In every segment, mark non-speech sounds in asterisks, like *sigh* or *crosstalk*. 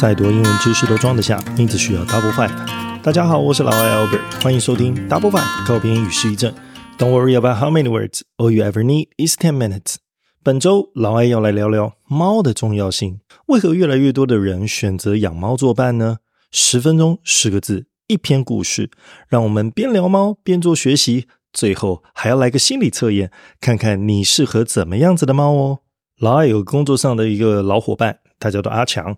再多英文知识都装得下，你只需要 Double Five。大家好，我是老外 Albert，欢迎收听 Double Five 告别英语失忆症。Don't worry about how many words, all you ever need is ten minutes。本周老外要来聊聊猫的重要性。为何越来越多的人选择养猫作伴呢？十分钟十个字，一篇故事，让我们边聊猫边做学习，最后还要来个心理测验，看看你适合怎么样子的猫哦。老外有工作上的一个老伙伴，他叫做阿强。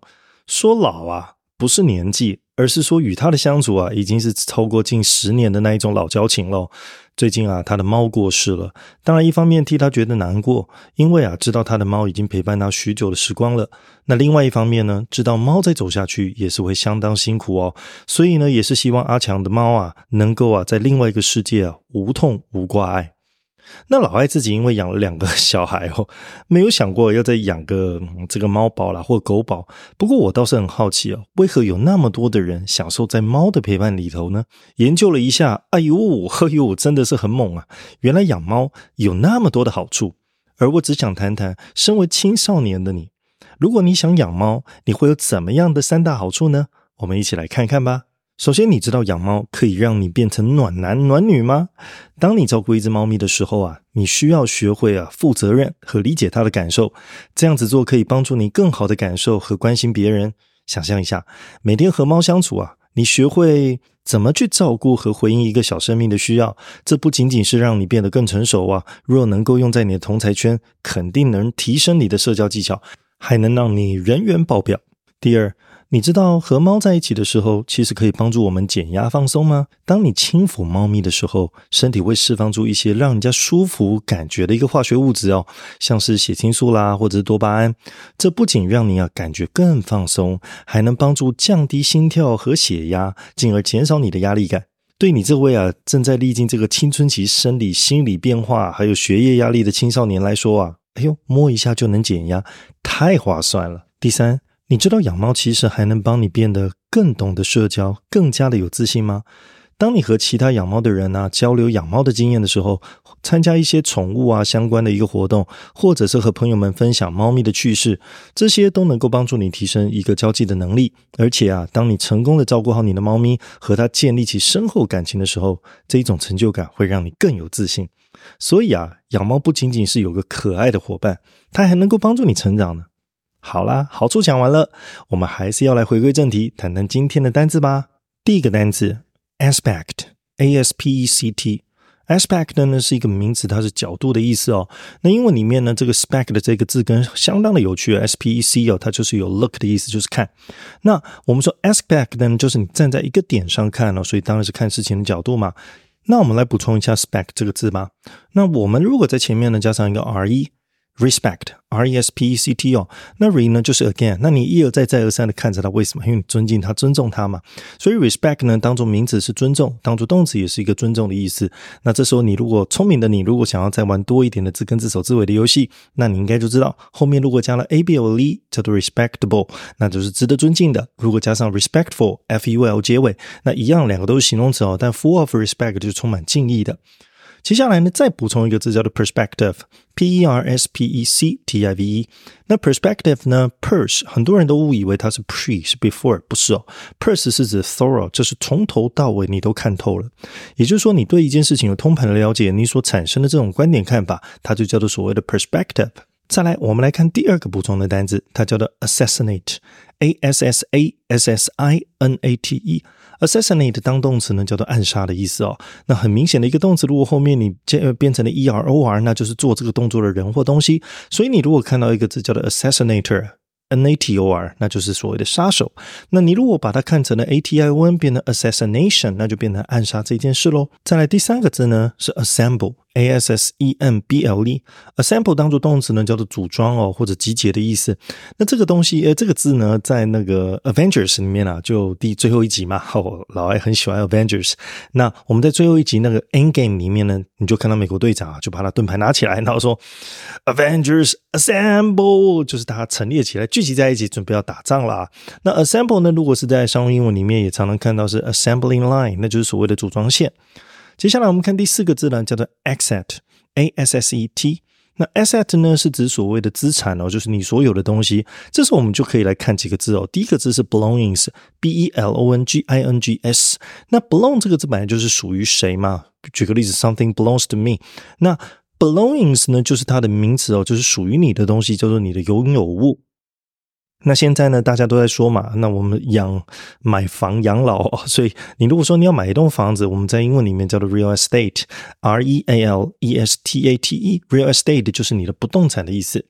说老啊，不是年纪，而是说与他的相处啊，已经是超过近十年的那一种老交情了。最近啊，他的猫过世了，当然一方面替他觉得难过，因为啊，知道他的猫已经陪伴他许久的时光了。那另外一方面呢，知道猫再走下去也是会相当辛苦哦。所以呢，也是希望阿强的猫啊，能够啊，在另外一个世界啊，无痛无挂碍。那老艾自己因为养了两个 *laughs* 小孩哦，没有想过要再养个这个猫宝啦或狗宝。不过我倒是很好奇哦，为何有那么多的人享受在猫的陪伴里头呢？研究了一下，哎呦，哎呦，真的是很猛啊！原来养猫有那么多的好处。而我只想谈谈，身为青少年的你，如果你想养猫，你会有怎么样的三大好处呢？我们一起来看看吧。首先，你知道养猫可以让你变成暖男暖女吗？当你照顾一只猫咪的时候啊，你需要学会啊负责任和理解它的感受。这样子做可以帮助你更好的感受和关心别人。想象一下，每天和猫相处啊，你学会怎么去照顾和回应一个小生命的需要。这不仅仅是让你变得更成熟啊，若能够用在你的同才圈，肯定能提升你的社交技巧，还能让你人缘爆表。第二。你知道和猫在一起的时候，其实可以帮助我们减压放松吗？当你轻抚猫咪的时候，身体会释放出一些让人家舒服感觉的一个化学物质哦，像是血清素啦，或者是多巴胺。这不仅让你啊感觉更放松，还能帮助降低心跳和血压，进而减少你的压力感。对你这位啊正在历经这个青春期生理、心理变化，还有学业压力的青少年来说啊，哎呦，摸一下就能减压，太划算了。第三。你知道养猫其实还能帮你变得更懂得社交，更加的有自信吗？当你和其他养猫的人啊交流养猫的经验的时候，参加一些宠物啊相关的一个活动，或者是和朋友们分享猫咪的趣事，这些都能够帮助你提升一个交际的能力。而且啊，当你成功的照顾好你的猫咪，和它建立起深厚感情的时候，这一种成就感会让你更有自信。所以啊，养猫不仅仅是有个可爱的伙伴，它还能够帮助你成长呢。好啦，好处讲完了，我们还是要来回归正题，谈谈今天的单字吧。第一个单词 aspect，a s p e c t，aspect 呢是一个名词，它是角度的意思哦。那英文里面呢，这个 spect 的这个字根相当的有趣，s p e c 哦，它就是有 look 的意思，就是看。那我们说 aspect 呢，就是你站在一个点上看哦，所以当然是看事情的角度嘛。那我们来补充一下 spec 这个字吧。那我们如果在前面呢加上一个 r e。Respect, R-E-S-P-E-C-T 哦，那 re 呢就是 again，那你一而再再而三的看着他，为什么？因为你尊敬他，尊重他嘛。所以 respect 呢，当做名词是尊重，当做动词也是一个尊重的意思。那这时候你如果聪明的你，如果想要再玩多一点的字根字首字尾的游戏，那你应该就知道后面如果加了 able 叫做 respectable，那就是值得尊敬的。如果加上 respectful, F-U-L 结尾，那一样两个都是形容词哦，但 full of respect 就是充满敬意的。接下来呢，再补充一个字叫做 perspective，p e r s p e c t i v e。那 perspective 呢，pers 很多人都误以为它是 pre 是 before，不是哦。pers 是指 thorough，就是从头到尾你都看透了。也就是说，你对一件事情有通盘的了解，你所产生的这种观点看法，它就叫做所谓的 perspective。再来，我们来看第二个补充的单词，它叫做 assassinate assassinate，a s s a s s i n a t e。当动词呢，叫做暗杀的意思哦。那很明显的一个动词，如果后面你变变成了 e r o r，那就是做这个动作的人或东西。所以你如果看到一个字叫做 assassinator。N A T O R，那就是所谓的杀手。那你如果把它看成了 A T I O N，变成 assassination，那就变成暗杀这件事喽。再来第三个字呢是 assemble A S S E M B L E，assemble 当做动词呢叫做组装哦或者集结的意思。那这个东西，呃，这个字呢在那个 Avengers 里面啊，就第最后一集嘛，*laughs* 哦，老爱很喜欢 Avengers。那我们在最后一集那个 End Game 里面呢，你就看到美国队长啊，就把他盾牌拿起来，然后说 Avengers assemble，就是大家陈列起来。聚集在一起，准备要打仗了。那 assemble 呢？如果是在商用英文里面，也常常看到是 assembling line，那就是所谓的组装线。接下来我们看第四个字呢，叫做 asset，a s s e t。那 asset 呢是指所谓的资产哦，就是你所有的东西。这时候我们就可以来看几个字哦。第一个字是 belongings，b e l o n g i n g s。那 belong 这个字本来就是属于谁嘛？举个例子，something belongs to me。那 belongings 呢就是它的名词哦，就是属于你的东西，叫做你的拥有物。那现在呢，大家都在说嘛，那我们养买房养老，*laughs* 所以你如果说你要买一栋房子，我们在英文里面叫做 real estate，r e a l e s t a t e，real estate 就是你的不动产的意思。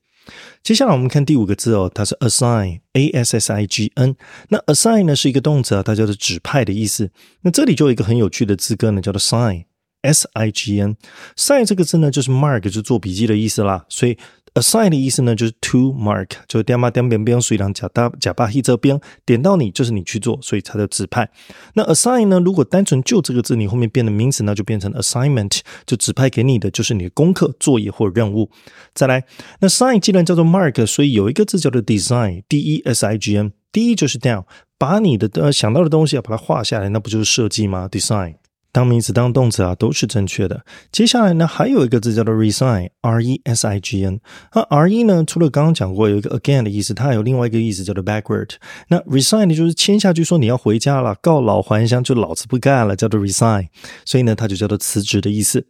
接下来我们看第五个字哦，它是 assign，a s s i g n。那 assign 呢是一个动词啊，它叫做指派的意思。那这里就有一个很有趣的字根呢，叫做 sign，s i g n。sign 这个字呢就是 mark，就做笔记的意思啦，所以。Assign 的意思呢，就是 to mark，就是点嘛点边边随堂假大假巴一这边点到你，就是你去做，所以它叫指派。那 assign 呢，如果单纯就这个字，你后面变的名词，那就变成 assignment，就指派给你的就是你的功课、作业或任务。再来，那 sign 既然叫做 mark，所以有一个字叫做 design，d e s i g n，d e 就是 down，把你的呃想到的东西要把它画下来，那不就是设计吗？design。当名词、当动词啊，都是正确的。接下来呢，还有一个字叫做 resign，r e s i g n。那 r e 呢，除了刚刚讲过有一个 again 的意思，它还有另外一个意思叫做 backward。那 resign 呢，就是签下去说你要回家了，告老还乡，就老子不干了，叫做 resign。所以呢，它就叫做辞职的意思。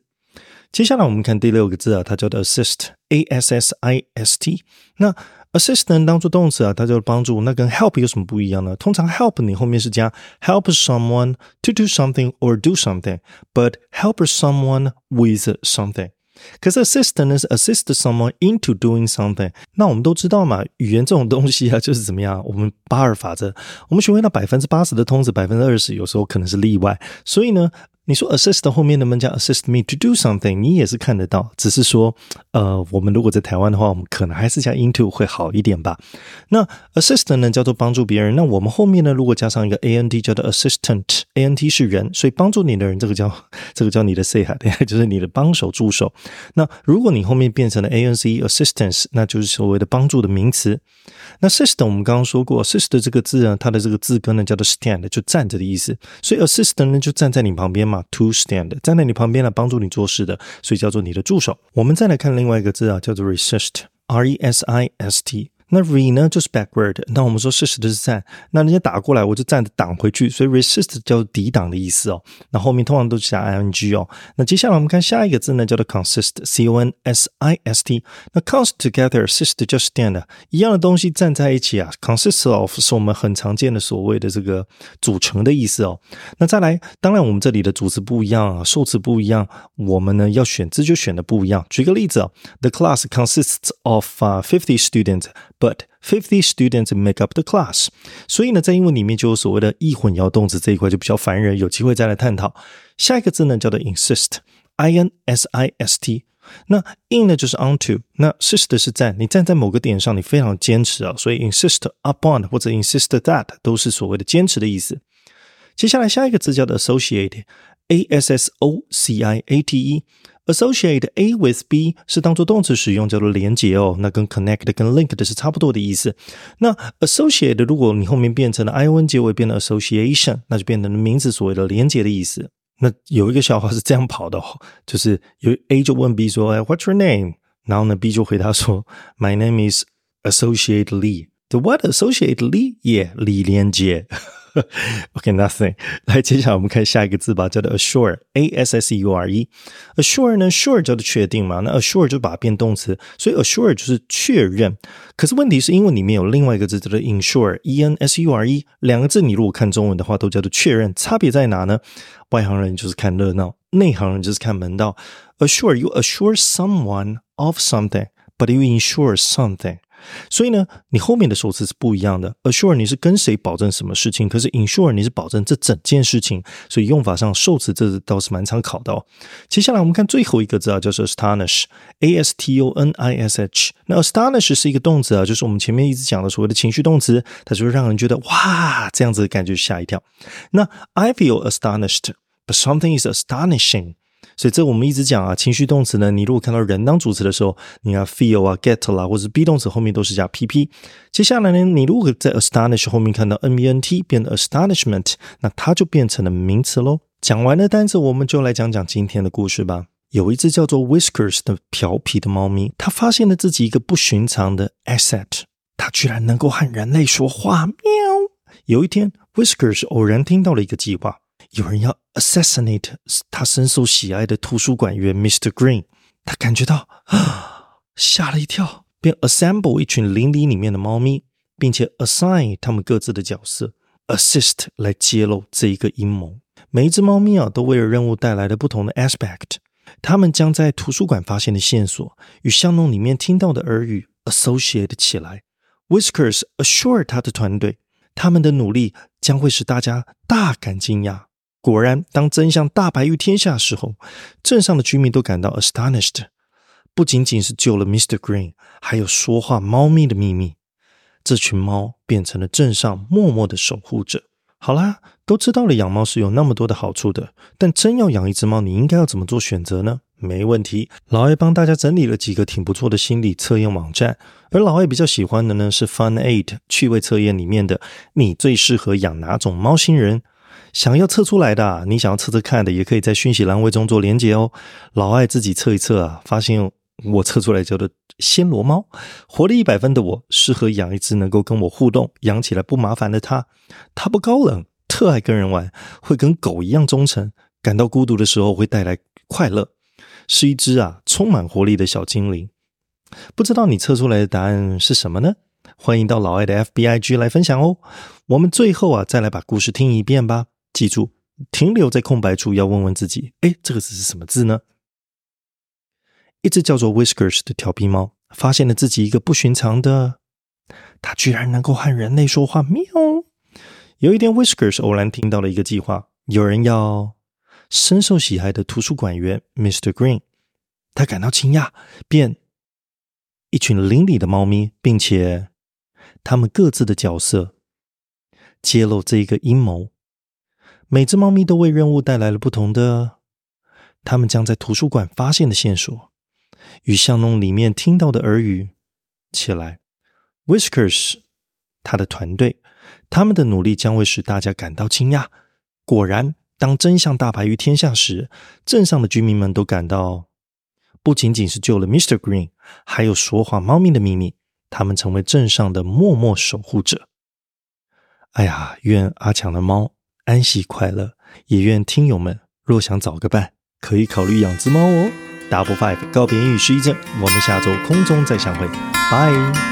接下来我们看第六个字啊，它叫做 assist，a s s i s t。那 assistant 当做动词啊，它就帮助。那跟 help 有什么不一样呢？通常 help 你后面是加 help someone to do something or do something，but help someone with something。可是 assistant 呢是 assist someone into doing something。那我们都知道嘛，语言这种东西啊，就是怎么样？我们八二法则，我们学会到百分之八十的通词，百分之二十有时候可能是例外。所以呢。你说 assist 后面能不能加 assist me to do something？你也是看得到，只是说，呃，我们如果在台湾的话，我们可能还是加 into 会好一点吧。那 assistant 呢叫做帮助别人，那我们后面呢如果加上一个 ant 叫做 assistant，ant 是人，所以帮助你的人这个叫 *laughs* 这个叫你的 say 哈，*laughs* 就是你的帮手助手。那如果你后面变成了 anc assistance，那就是所谓的帮助的名词。那 assist 我们刚刚说过，assist 这个字呢，它的这个字根呢叫做 stand，就站着的意思，所以 assist 呢就站在你旁边。嘛，to stand 站在你旁边来帮助你做事的，所以叫做你的助手。我们再来看另外一个字啊，叫做 resist，r e s i s t。那 re 呢就是 backward，那我们说事实的是站，那人家打过来我就站着挡回去，所以 resist 叫抵挡的意思哦。那后面通常都是加 ing 哦。那接下来我们看下一个字呢，叫做 consist，c o n s i s t。那 consist together，sist 就 stand，一样的东西站在一起啊。consist of 是我们很常见的所谓的这个组成的意思哦。那再来，当然我们这里的主词不一样啊，受词不一样，我们呢要选字就选的不一样。举个例子哦，The class consists of fifty students。But fifty students make up the class。所以呢，在英文里面就有所谓的易混淆动词这一块就比较烦人，有机会再来探讨。下一个字呢叫做 insist，i n s i s t。那 in 呢就是 onto，那 sist 是在你站在某个点上，你非常坚持啊，所以 insist upon 或者 insist that 都是所谓的坚持的意思。接下来下一个字叫做 associate，a s s o c i a t e。Associate A with B 是当做动词使用，叫做连接哦。那跟 connect、跟 link 的是差不多的意思。那 associate 如果你后面变成了 ion 结尾，变成 association，那就变成了名词所谓的连接的意思。那有一个笑话是这样跑的，就是有 A 就问 B 说：“What's your name？” 然后呢，B 就回答说：“My name is Associate Lee。” The what Associate Lee？耶，李连杰。OK，nothing。来，接下来我们看下一个字吧，叫做 assure，a s s u r e。assure 呢，sure 叫做确定嘛，那 assure 就把它变动词，所以 assure 就是确认。可是问题是英文里面有另外一个字叫做 insure，e n s u r e，两个字你如果看中文的话都叫做确认，差别在哪呢？外行人就是看热闹，内行人就是看门道。assure you assure someone of something，but you insure something。所以呢，你后面的首词是不一样的。assure 你是跟谁保证什么事情，可是 insure 你是保证这整件事情。所以用法上，受词这倒是蛮常考的哦。接下来我们看最后一个字啊，叫做 astonish，a s t o n i s h。那 astonish 是一个动词啊，就是我们前面一直讲的所谓的情绪动词，它就会让人觉得哇这样子的感觉吓一跳。那 I feel astonished，but something is astonishing。所以这我们一直讲啊，情绪动词呢，你如果看到人当主词的时候，你要 feel 啊，get 啦，或者 be 动词后面都是加 pp。接下来呢，你如果在 astonish 后面看到 ment 变成 astonishment，那它就变成了名词喽。讲完了单词，我们就来讲讲今天的故事吧。有一只叫做 Whiskers 的调皮的猫咪，它发现了自己一个不寻常的 asset，它居然能够和人类说话。喵！有一天，Whiskers 偶然听到了一个计划，有人要 assassinate 他深受喜爱的图书馆员 Mr. Green。他感觉到啊，吓了一跳，便 assemble 一群邻里里面的猫咪，并且 assign 他们各自的角色，assist 来揭露这一个阴谋。每一只猫咪啊，都为了任务带来了不同的 aspect。他们将在图书馆发现的线索与巷弄里面听到的耳语 associate 起来。Whiskers assure 他的团队，他们的努力将会使大家大感惊讶。果然，当真相大白于天下的时候，镇上的居民都感到 astonished。不仅仅是救了 Mr. Green，还有说话猫咪的秘密。这群猫变成了镇上默默的守护者。好啦，都知道了养猫是有那么多的好处的，但真要养一只猫，你应该要怎么做选择呢？没问题，老艾帮大家整理了几个挺不错的心理测验网站，而老艾比较喜欢的呢是 Fun Eight 趣味测验里面的“你最适合养哪种猫星人”。想要测出来的，你想要测测看的，也可以在讯息栏位中做连接哦。老艾自己测一测啊，发现我测出来叫做暹罗猫，活力一百分的我，适合养一只能够跟我互动、养起来不麻烦的它。它不高冷，特爱跟人玩，会跟狗一样忠诚。感到孤独的时候会带来快乐，是一只啊充满活力的小精灵。不知道你测出来的答案是什么呢？欢迎到老艾的 F B I G 来分享哦。我们最后啊再来把故事听一遍吧。记住，停留在空白处要问问自己：哎，这个字是什么字呢？一只叫做 Whiskers 的调皮猫发现了自己一个不寻常的，它居然能够和人类说话。喵！有一天，Whiskers 偶然听到了一个计划，有人要深受喜爱的图书馆员 Mr. Green。他感到惊讶，便一群邻里的猫咪，并且他们各自的角色揭露这一个阴谋。每只猫咪都为任务带来了不同的，他们将在图书馆发现的线索与巷弄里面听到的耳语起来。Whiskers 他的团队。他们的努力将会使大家感到惊讶。果然，当真相大白于天下时，镇上的居民们都感到，不仅仅是救了 Mr. Green，还有说话猫咪的秘密。他们成为镇上的默默守护者。哎呀，愿阿强的猫安息快乐，也愿听友们若想找个伴，可以考虑养只猫哦。Double Five 告别英语失忆症，我们下周空中再相会，拜。